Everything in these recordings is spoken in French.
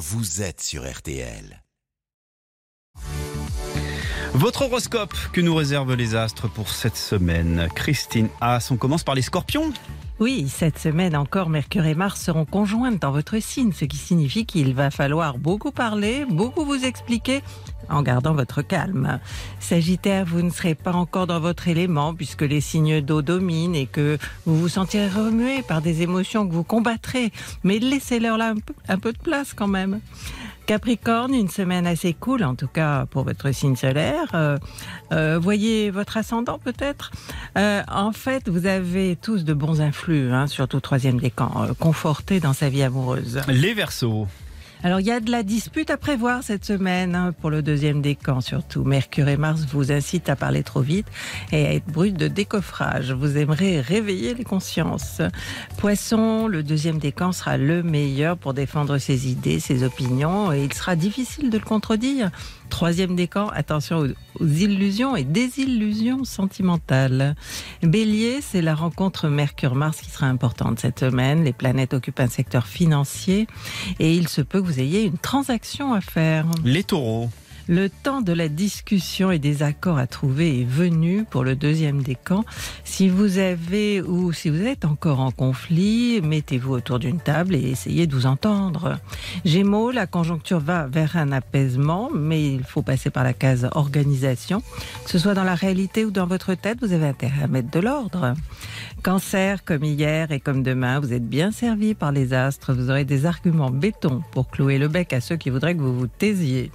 vous êtes sur RTL. Votre horoscope que nous réservent les astres pour cette semaine. Christine Haas, on commence par les scorpions Oui, cette semaine encore, Mercure et Mars seront conjointes dans votre signe, ce qui signifie qu'il va falloir beaucoup parler, beaucoup vous expliquer en gardant votre calme. Sagittaire, vous ne serez pas encore dans votre élément puisque les signes d'eau dominent et que vous vous sentirez remué par des émotions que vous combattrez. Mais laissez-leur là un peu, un peu de place quand même. Capricorne, une semaine assez cool, en tout cas pour votre signe solaire. Euh, euh, voyez votre ascendant peut-être. Euh, en fait, vous avez tous de bons influx, hein, surtout troisième décan, euh, conforté dans sa vie amoureuse. Les versos. Alors il y a de la dispute à prévoir cette semaine hein, pour le deuxième décan surtout. Mercure et Mars vous incitent à parler trop vite et à être brut de décoffrage. Vous aimerez réveiller les consciences. Poisson, le deuxième décan sera le meilleur pour défendre ses idées, ses opinions et il sera difficile de le contredire. Troisième décan, attention aux, illusions et désillusions sentimentales. Bélier, c'est la rencontre Mercure-Mars qui sera importante cette semaine. Les planètes occupent un secteur financier et il se peut que vous ayez une transaction à faire. Les taureaux. Le temps de la discussion et des accords à trouver est venu pour le deuxième décan. Si vous avez ou si vous êtes encore en conflit, mettez-vous autour d'une table et essayez de vous entendre. Gémeaux, la conjoncture va vers un apaisement, mais il faut passer par la case organisation. Que ce soit dans la réalité ou dans votre tête, vous avez intérêt à mettre de l'ordre. Cancer, comme hier et comme demain, vous êtes bien servi par les astres. Vous aurez des arguments béton pour clouer le bec à ceux qui voudraient que vous vous taisiez.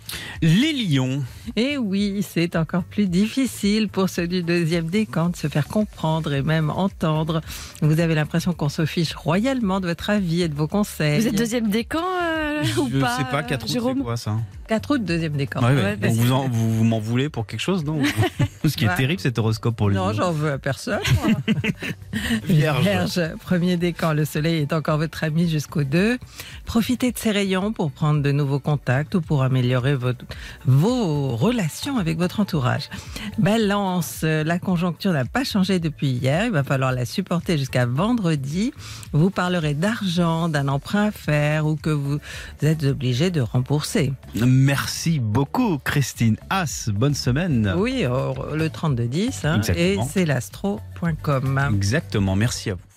Lions. Et oui, c'est encore plus difficile pour ceux du deuxième décan de se faire comprendre et même entendre. Vous avez l'impression qu'on se fiche royalement de votre avis et de vos conseils. Vous êtes deuxième décan euh, ou Je pas sais pas, 4 août, c'est quoi ça 4 août, deuxième décan. Ouais, ouais. Ouais, Donc vous, en- vous, vous m'en voulez pour quelque chose, non Ce qui est terrible, cet horoscope pour les Non, j'en veux à personne. moi. Vierge. premier décan, le soleil est encore votre ami jusqu'au 2. Profitez de ces rayons pour prendre de nouveaux contacts ou pour améliorer votre- vos relations avec votre entourage. Balance, la conjoncture n'a pas changé depuis hier. Il va falloir la supporter jusqu'à vendredi. Vous parlerez d'argent, d'un emprunt à faire ou que vous êtes obligé de rembourser. Merci beaucoup, Christine Haas. Bonne semaine. Oui, le 3210, hein, et c'est l'astro.com. Exactement, merci à vous.